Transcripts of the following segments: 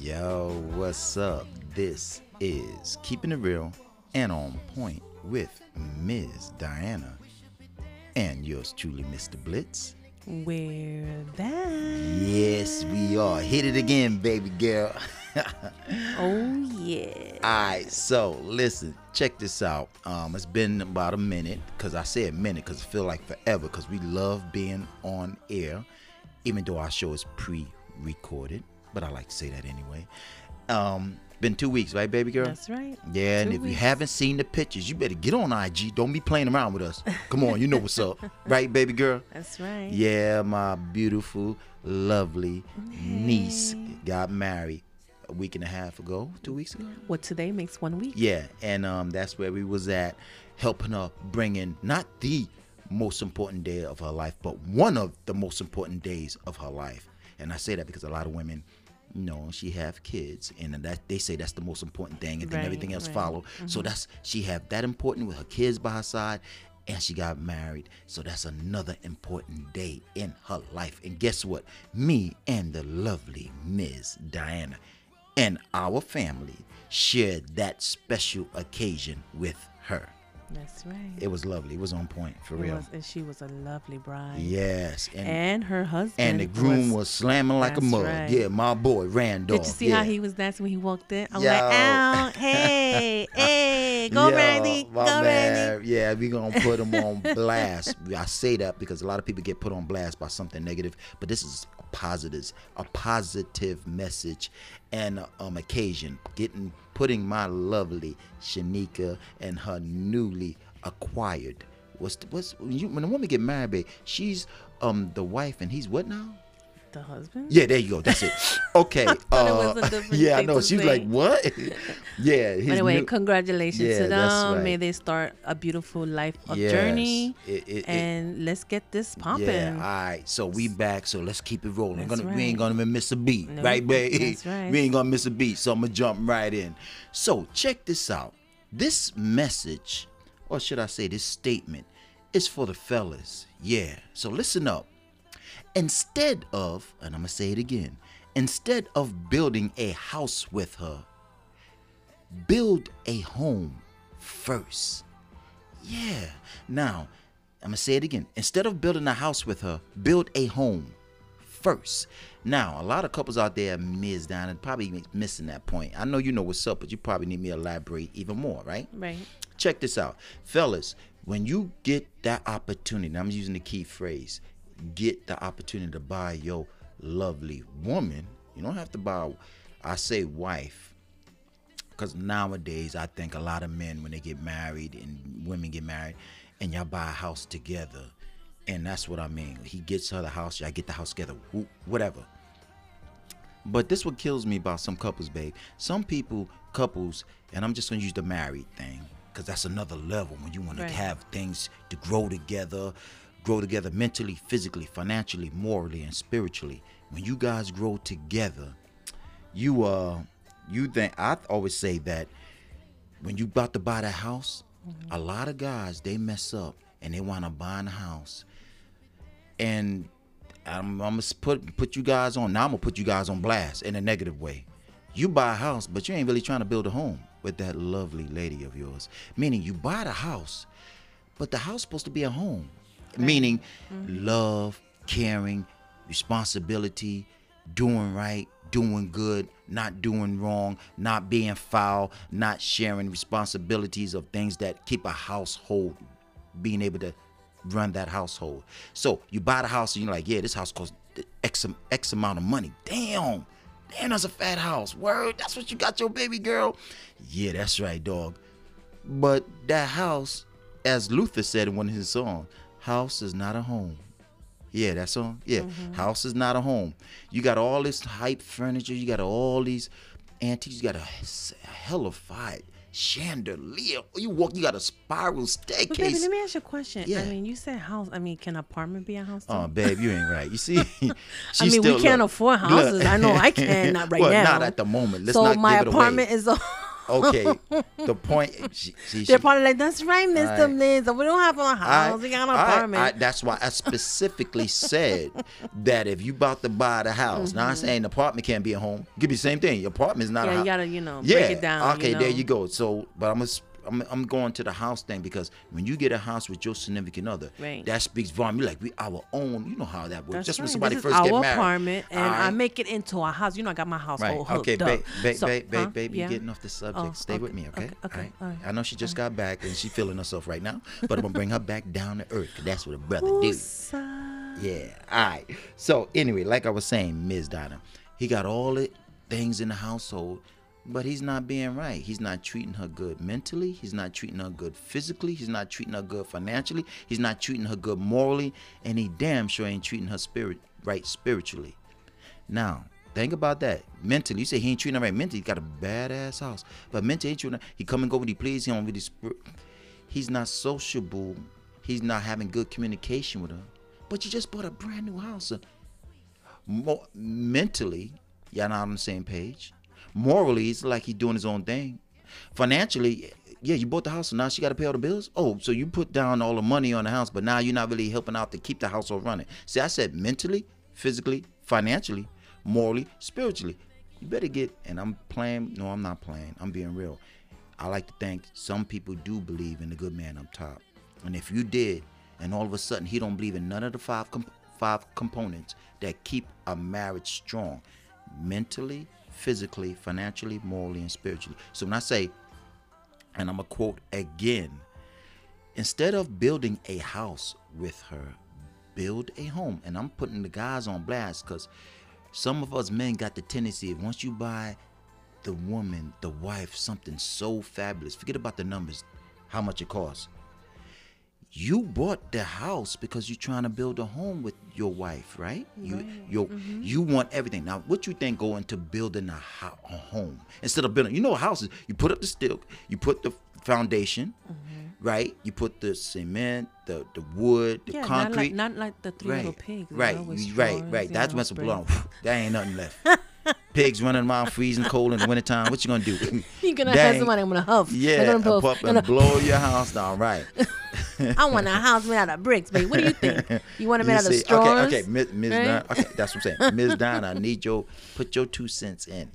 Yo, what's up? This is Keeping It Real and On Point with Ms. Diana and yours truly, Mr. Blitz. We're back. Yes, we are. Hit it again, baby girl. oh yeah. Alright, so listen, check this out. Um, it's been about a minute, because I say a minute because it feel like forever, because we love being on air, even though our show is pre-recorded, but I like to say that anyway. Um, been two weeks, right, baby girl? That's right. Yeah, and Two if you haven't seen the pictures, you better get on IG. Don't be playing around with us. Come on, you know what's up, right, baby girl? That's right. Yeah, my beautiful, lovely niece got married a week and a half ago, two weeks ago. What today makes one week. Yeah, and um, that's where we was at, helping her bring in not the most important day of her life, but one of the most important days of her life. And I say that because a lot of women, know, she have kids, and that they say that's the most important thing, and then everything else right. follow. So mm-hmm. that's she have that important with her kids by her side. And she got married. So that's another important day in her life. And guess what? Me and the lovely Ms. Diana and our family shared that special occasion with her. That's right. It was lovely. It was on point for It real. was- and she was a lovely bride. Yes, and And her husband. and the groom was, slamming like a mug. right. Yeah, my boy Randolph. Did you see yeah. how he was dancing when he walked in? I'm Yo. like, ow, hey, hey, go Yo, Randy, go man, Randy. Yeah, we gonna put him on blast. I say that because a lot of people get put on blast by something negative, but this is a positive, a positive message and um occasion. Getting putting my lovely Shanika and her newly acquired. What's what's when you when a woman get married, babe, she's um the wife and he's what now? The husband? Yeah, there you go. That's it. Okay. thought it was a uh, different yeah, I know. She's like, what? yeah. anyway, new- congratulations Yeah, to them. May they start a beautiful life of Yes. journey. It- it- it- and let's get this popping. Yeah, all right. So we back. So let's keep it rolling. That's gonna, We ain't gonna miss a beat, No, right, babe? that's right. We ain't gonna miss a beat. So I'm gonna jump right in. So check this out. This message, or should I say, this statement, is for the fellas. Yeah. So listen up. Instead of, and I'm gonna say it again, instead of building a house with her, build a home first. Yeah. Now, I'm gonna say it again. Instead of building a house with her, build a home first. Now, a lot of couples out there miss down and probably missing that point. I know you know what's up, but you probably need me to elaborate even more, right? Right. Check this out. Fellas, when you get that opportunity, and I'm using the key phrase, get the opportunity to buy your lovely woman. You don't have to buy, I say wife, because nowadays I think a lot of men, when they get married and women get married, and y'all buy a house together, and that's what I mean. He gets her the house, y'all get the house together, whatever. But this what kills me about some couples, babe. Some people, couples, and I'm just gonna use the married thing, because that's another level when you want Right. to have things to grow together, grow together mentally, physically, financially, morally, and spiritually. When you guys grow together, you uh you think I always say that when you about to buy the house, a lot of guys they mess up and they want to buy a house. And I'm, I'm gonna put put you guys on. Now I'm gonna put you guys on blast in a negative way. You buy a house, but you ain't really trying to build a home with that lovely lady of yours. Meaning you buy the house, but the house supposed to be a home. Meaning mm-hmm. love, caring, responsibility, doing right, doing good, not doing wrong, not being foul, not sharing responsibilities of things that keep a household being able to run that household. So you buy the house and you're like, yeah, this house costs X, X amount of money. Damn. Damn, that's a fat house. Word, that's what you got your baby girl. Yeah, that's right, dog. But that house, as Luther said in one of his songs, house is not a home. Yeah, that song. Yeah, mm-hmm. house is not a home. You got all this hype furniture. You got all these antiques. You got a, s- a hellified chandelier. You walk. You got a spiral staircase. But baby, let me ask you a question. Yeah. I mean, you said house. I mean, can apartment be a house? Too? Oh, babe, you ain't right. You see, I mean, we can't look, afford houses. I know I can not right well, now. not at the moment. Let's so not my give it away. apartment is a okay. The point. She, she, They're she- probably like, that's right, Mr. Blitz. We don't have a house. we got an apartment. I- that's why I specifically said that if you about to buy the house, now I'm saying apartment can't be a home. Give me the same thing. Your apartment is not Mm-hmm. Yeah, a you house. gotta, you know, yeah. break it down, Okay, you there you go. So, but I'm a, I'm, I'm going to the house thing because when you get a house with your significant other, Right. that speaks volume. Like we our own. You know how that works. That's Just when somebody this first is our get married. apartment, and All I make it into a house. You know, I got my house Right. all hooked Okay, babe, babe, So- babe, babe, huh? babe, Yeah. getting off the subject. Oh, Stay with me, okay? okay, okay, All right. all right. I know she just got back and she's feeling herself right now, but I'm gonna bring her back down to earth. 'cause that's what a brother do. Woosah. Yeah. All right. So anyway, like I was saying, Ms. Donna, he got all the things in the household, but he's not being right. He's not treating her good mentally. He's not treating her good physically. He's not treating her good financially. He's not treating her good morally, and he damn sure ain't treating her spirit right spiritually. Now, think about that. Mentally, you say he ain't treating her right mentally. He got a badass house, but mentally, ain't treating her. He come and go when he please. He don't really. Sp- he's not sociable. He's not having good communication with her. But you just bought a brand new house. Mo- mentally, y'all not on the same page. Morally, it's like he's doing his own thing. Financially, yeah, you bought the house, and now she got to pay all the bills. Oh, so you put down all the money on the house, but now you're not really helping out to keep the household running. See, I said mentally, physically, financially, morally, spiritually. You better get. And I'm playing. No, I'm not playing. I'm being real. I like to think some people do believe in the good man up top, and if you did, and all of a sudden he don't believe in none of the five com- five components that keep a marriage strong, mentally, physically, financially, morally, and spiritually. So when I say, and I'm gonna quote again, instead of building a house with her, build a home. And I'm putting the guys on blast because some of us men got the tendency once you buy the woman, the wife, something so fabulous, forget about the numbers, how much it costs. You bought the house because you're trying to build a home with your wife, right? You you mm-hmm. you want everything. Now, what you think going to building a, ho- a home instead of building? You know, houses. You put up the steel, you put the foundation, mm-hmm. right? You put the cement, the the wood, the Yeah, concrete. Not like, not like the three right, little pigs. you right, know, with mm, right, right. That's what's spread. There ain't nothing left. Pigs running around freezing cold in the wintertime. What you gonna do? You're gonna have somebody. I'm gonna huff. Yeah, I'm gonna up Gonna- and blow your house down. Right. I want a house made out of bricks, babe. What do you think? You want it made You out of straws? Okay, okay, Ms. Ms. right? Okay, that's what I'm saying. Ms. Donna, I need your put your two cents in,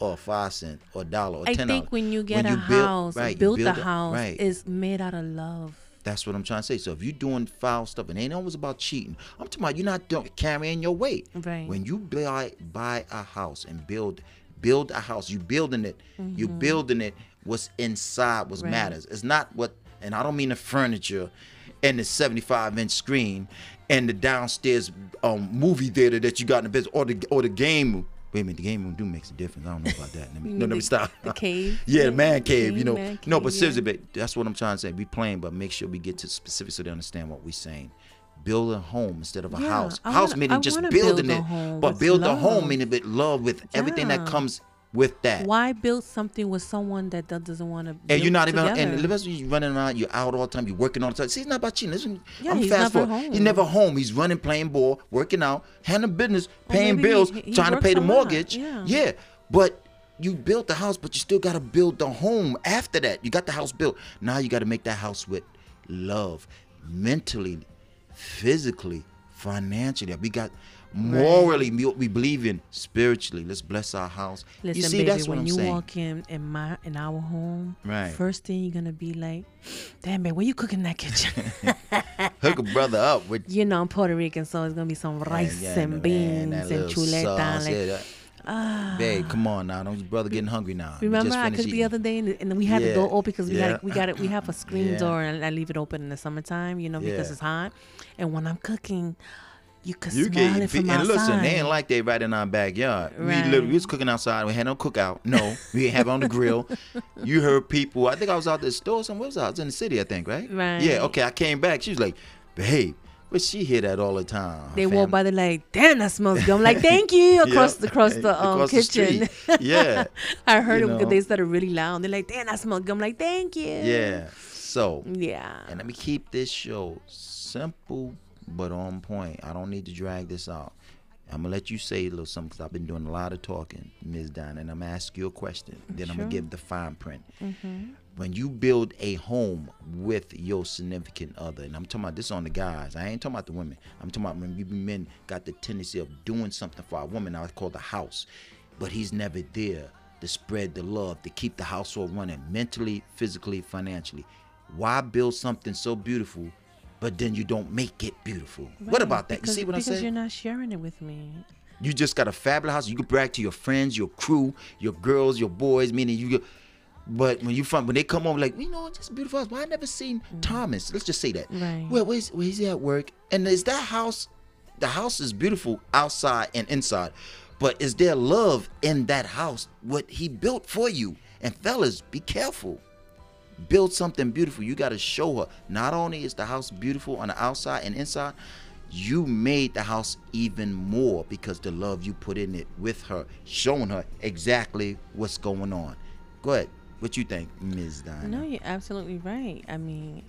or five cent, or a dollar, or I ten think when you get a build- house, right, you built a build house right. is made out of love. That's what I'm trying to say. So if you're doing foul stuff, and it ain't always about cheating. I'm talking about you're not doing, carrying your weight. Right. When you buy buy a house and build build a house, you building it. You Mm-hmm. building it. What's inside what Right. matters. It's not what, and I don't mean the furniture, and the 75 inch screen, and the downstairs um, movie theater that you got in the business, or the or the game. room. Wait a minute, the game room do makes a difference. I don't know about that. Let me, no, let me stop. the cave? yeah, the man cave. You know, man no, cave, but yeah. seriously, but that's what I'm trying to say. Be playing, but make sure we get to specifics so they understand what we're saying. Build a home instead of a Yeah, house. I house wanna- meaning I just building build it, but build a home love. meaning with love, with everything that comes with that. Why build something with someone that doesn't want to? And you're not even, together? and the best you're running around, you're out all the time, you're working all the time. See, it's not about cheating. Listen, Yeah, I'm he's fast never forward. He's home. never home. He's running, playing ball, working out, handling business, paying bills, he- he trying to pay the mortgage. yeah. but you built the house, but you still got to build the home after that. You got the house built. Now you got to make that house with love, mentally, physically, financially. We got morally, we, we believe in spiritually. Let's bless our house. Listen, you see, baby, that's what when I'm you saying. walk in in my in our home, Right. first thing you're gonna be like, "Damn, man, where you cooking in that kitchen?" Hook a brother up with you know, I'm Puerto Rican, so it's gonna be some rice Yeah, yeah, and beans that and chuleta. like, yeah, that- ah. Babe, come on now. Don't your brother getting hungry now. Remember I cooked the other day and, and we had Yeah, the door open because we yeah. had we got it we have a screen Yeah. door and I leave it open in the summertime, you know, because it's hot. And when I'm cooking, you could You smell can it from and outside. listen, they ain't like they right in our backyard. We Right. literally we was cooking outside. We had no cookout. No, we didn't have it on the grill. You heard people. I think I was out the store somewhere. I was I was in the city. I think right. Right. Yeah. Okay. I came back. She was like, "Babe, but she hear that all the time." they Her walk by, they're like, "Damn, that smells good." I'm like, "Thank you." Across Yeah. the across the um, Across kitchen. street. Yeah. I heard know. because they started really loud. They're like, "Damn, that smells good." I'm like, "Thank you." Yeah. So. Yeah. And let me keep this show simple but on point. I don't need to drag this out. I'm gonna let you say a little something because I've been doing a lot of talking, Ms. Diana, and I'm gonna ask you a question. Then I'm gonna give the fine print. Mm-hmm. When you build a home with your significant other, and I'm talking about this on the guys, I ain't talking about the women. I'm talking about when men got the tendency of doing something for a woman. Now it's called the house, but he's never there to spread the love, to keep the household running mentally, physically, financially. Why build something so beautiful, but then you don't make it beautiful? What about that? Because, you see what I'm saying? Because you're not sharing it with me. You just got a fabulous house. You can brag to your friends, your crew, your girls, your boys. Meaning you, but when you find when they come home, like you know, it's just beautiful house. Why I never seen mm. Thomas? Let's just say that. Right. Well, where's where's he at work? And is that house? The house is beautiful outside and inside, but is there love in that house? What he built for you? And fellas, be careful. Build something beautiful. You got to show her. Not only is the house beautiful on the outside and inside, you made the house even more because the love you put in it with her, showing her exactly what's going on. Go ahead. What you think, Ms. Diana? No, you're absolutely right. I mean,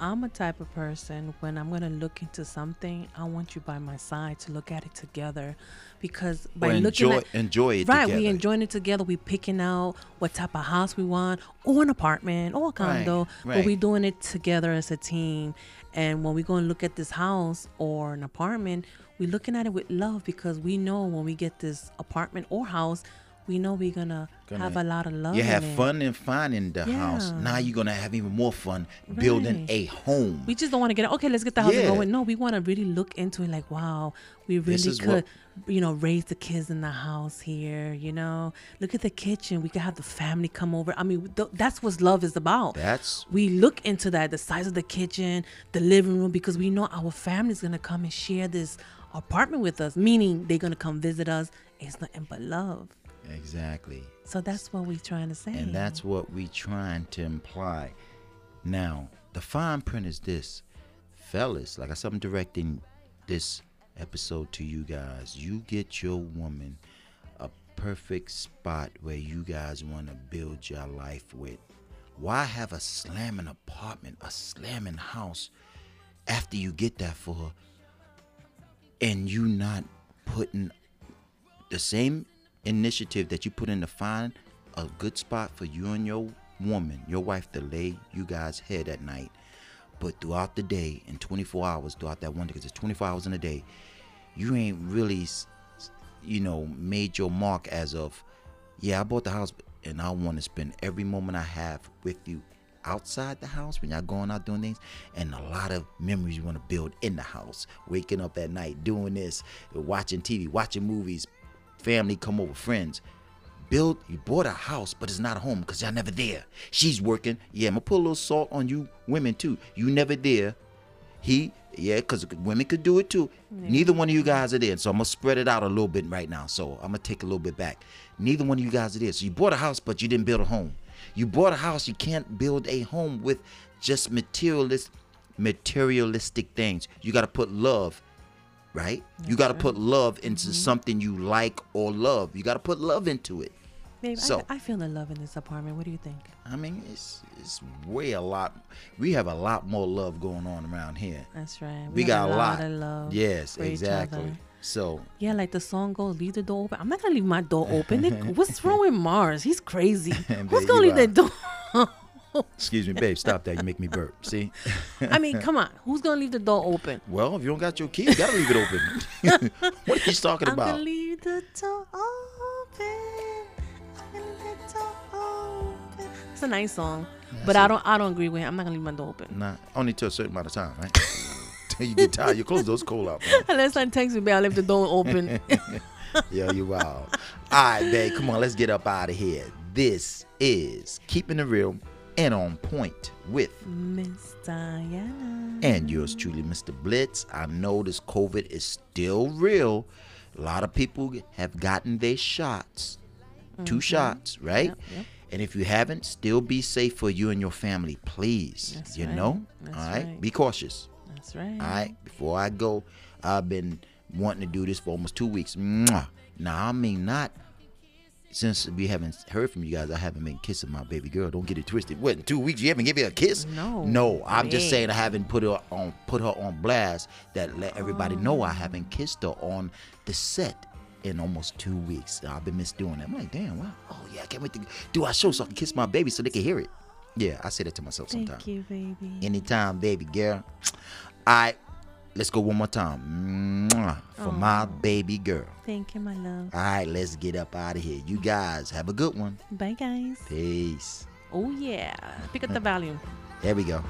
I'm a type of person when I'm gonna look into something, I want you by my side to look at it together, because by Or looking enjoy- at enjoy it right, together. we enjoying it together. We picking out what type of house we want, or an apartment, or a condo, but right. we doing it together as a team. And when we go and look at this house or an apartment, we looking at it with love because we know when we get this apartment or house, we know we're gonna, Gonna- have a lot of love. You have fun in finding the house. Now you're gonna have even more fun building Right. a home. We just don't want to get it. okay. Let's get the house Yeah. going. No, we want to really look into it. Like, wow, we really could, what- you know, raise the kids in the house here. You know, look at the kitchen. We could have the family come over. I mean, th- that's what love is about. That's we look into that, the size of the kitchen, the living room, because we know our family's gonna come and share this apartment with us. Meaning they're gonna come visit us. It's nothing but love. Exactly. So that's what we're trying to say. And that's what we're trying to imply. Now, the fine print is this. Fellas, like I said, I'm directing this episode to you guys. You get your woman a perfect spot where you guys want to build your life with. Why have a slamming apartment, a slamming house after you get that for her and you not putting the same initiative that you put in to find a good spot for you and your woman, your wife, to lay you guys' head at night. But throughout the day, in 24 hours, throughout that one day, because it's 24 hours in a day, you ain't really, you know, made your mark as of, yeah, I bought the house, and I want to spend every moment I have with you outside the house when y'all going out doing things, and a lot of memories you want to build in the house. Waking up at night, doing this, watching TV, watching movies, family come over, friends. Build, you bought a house, but it's not a home because y'all never there. She's working. Yeah, I'm gonna put a little salt on you women too. You never there. He, yeah, because women could do it too. Neither one of you guys are there. So I'm gonna spread it out a little bit right now. So I'm gonna take a little bit back. Neither one of you guys are there. So you bought a house, but you didn't build a home. You bought a house, you can't build a home with just materialist materialistic things. You gotta put love right? you got to put love into mm-hmm. something you like or love. You got to put love into it. Babe, So- I, I feel the love in this apartment. What do you think? I mean, it's it's way a lot. We have a lot more love going on around here. That's right. We, have got a lot. of love. yes, exactly. So Yeah, like the song goes, leave the door open. I'm not gonna leave my door open. What's wrong with Mars? He's crazy. Who's gonna leave the door? excuse me, babe. Stop that. You make me burp. See. I mean, come on. Who's gonna leave the door open? well, if you don't got your key, you gotta leave it open. what are you talking I'm about? gonna leave the door open. I'm gonna leave the door open. It's a nice song, but I don't. I don't agree with him. I'm not gonna leave my door open Nah, only to a certain amount of time, right? Till you get tired, you close those cold out. Man. unless I text me, babe. I leave the door open. Yo, you wild. All right, babe, come on, let's get up out of here. This is Keeping It Real and On Point with Miss Diana. and yours truly, Mr. Blitz. I know this COVID is still real. A lot of people have gotten their shots, 2 shots, right? Mm-hmm. Yep, yep. And if you haven't, still be safe for you and your family, please. That's you right. know? That's All right? right. Be cautious. That's right. All right. Before I go, I've been wanting to do this for almost two weeks. Mwah. Now, I mean, not since we haven't heard from you guys, I haven't been kissing my baby girl. Don't get it twisted. What in two weeks you haven't given me a kiss? No. No, I'm just saying I haven't put her on put her on blast that let everybody know I oh. haven't kissed her on the set in almost two weeks. I've been misdoing that. I'm like, damn, wow. Oh yeah, I can't wait to do our show so I can kiss my baby so they can hear it. Yeah, I say that to myself sometimes. Thank you, baby. Anytime, baby girl. Right, let's go one more time. Mwah, For oh. my baby girl. Thank you, my love. All right, let's get up out of here. You guys have a good one. Bye, guys. Peace. Oh, yeah. Pick up the volume. There we go.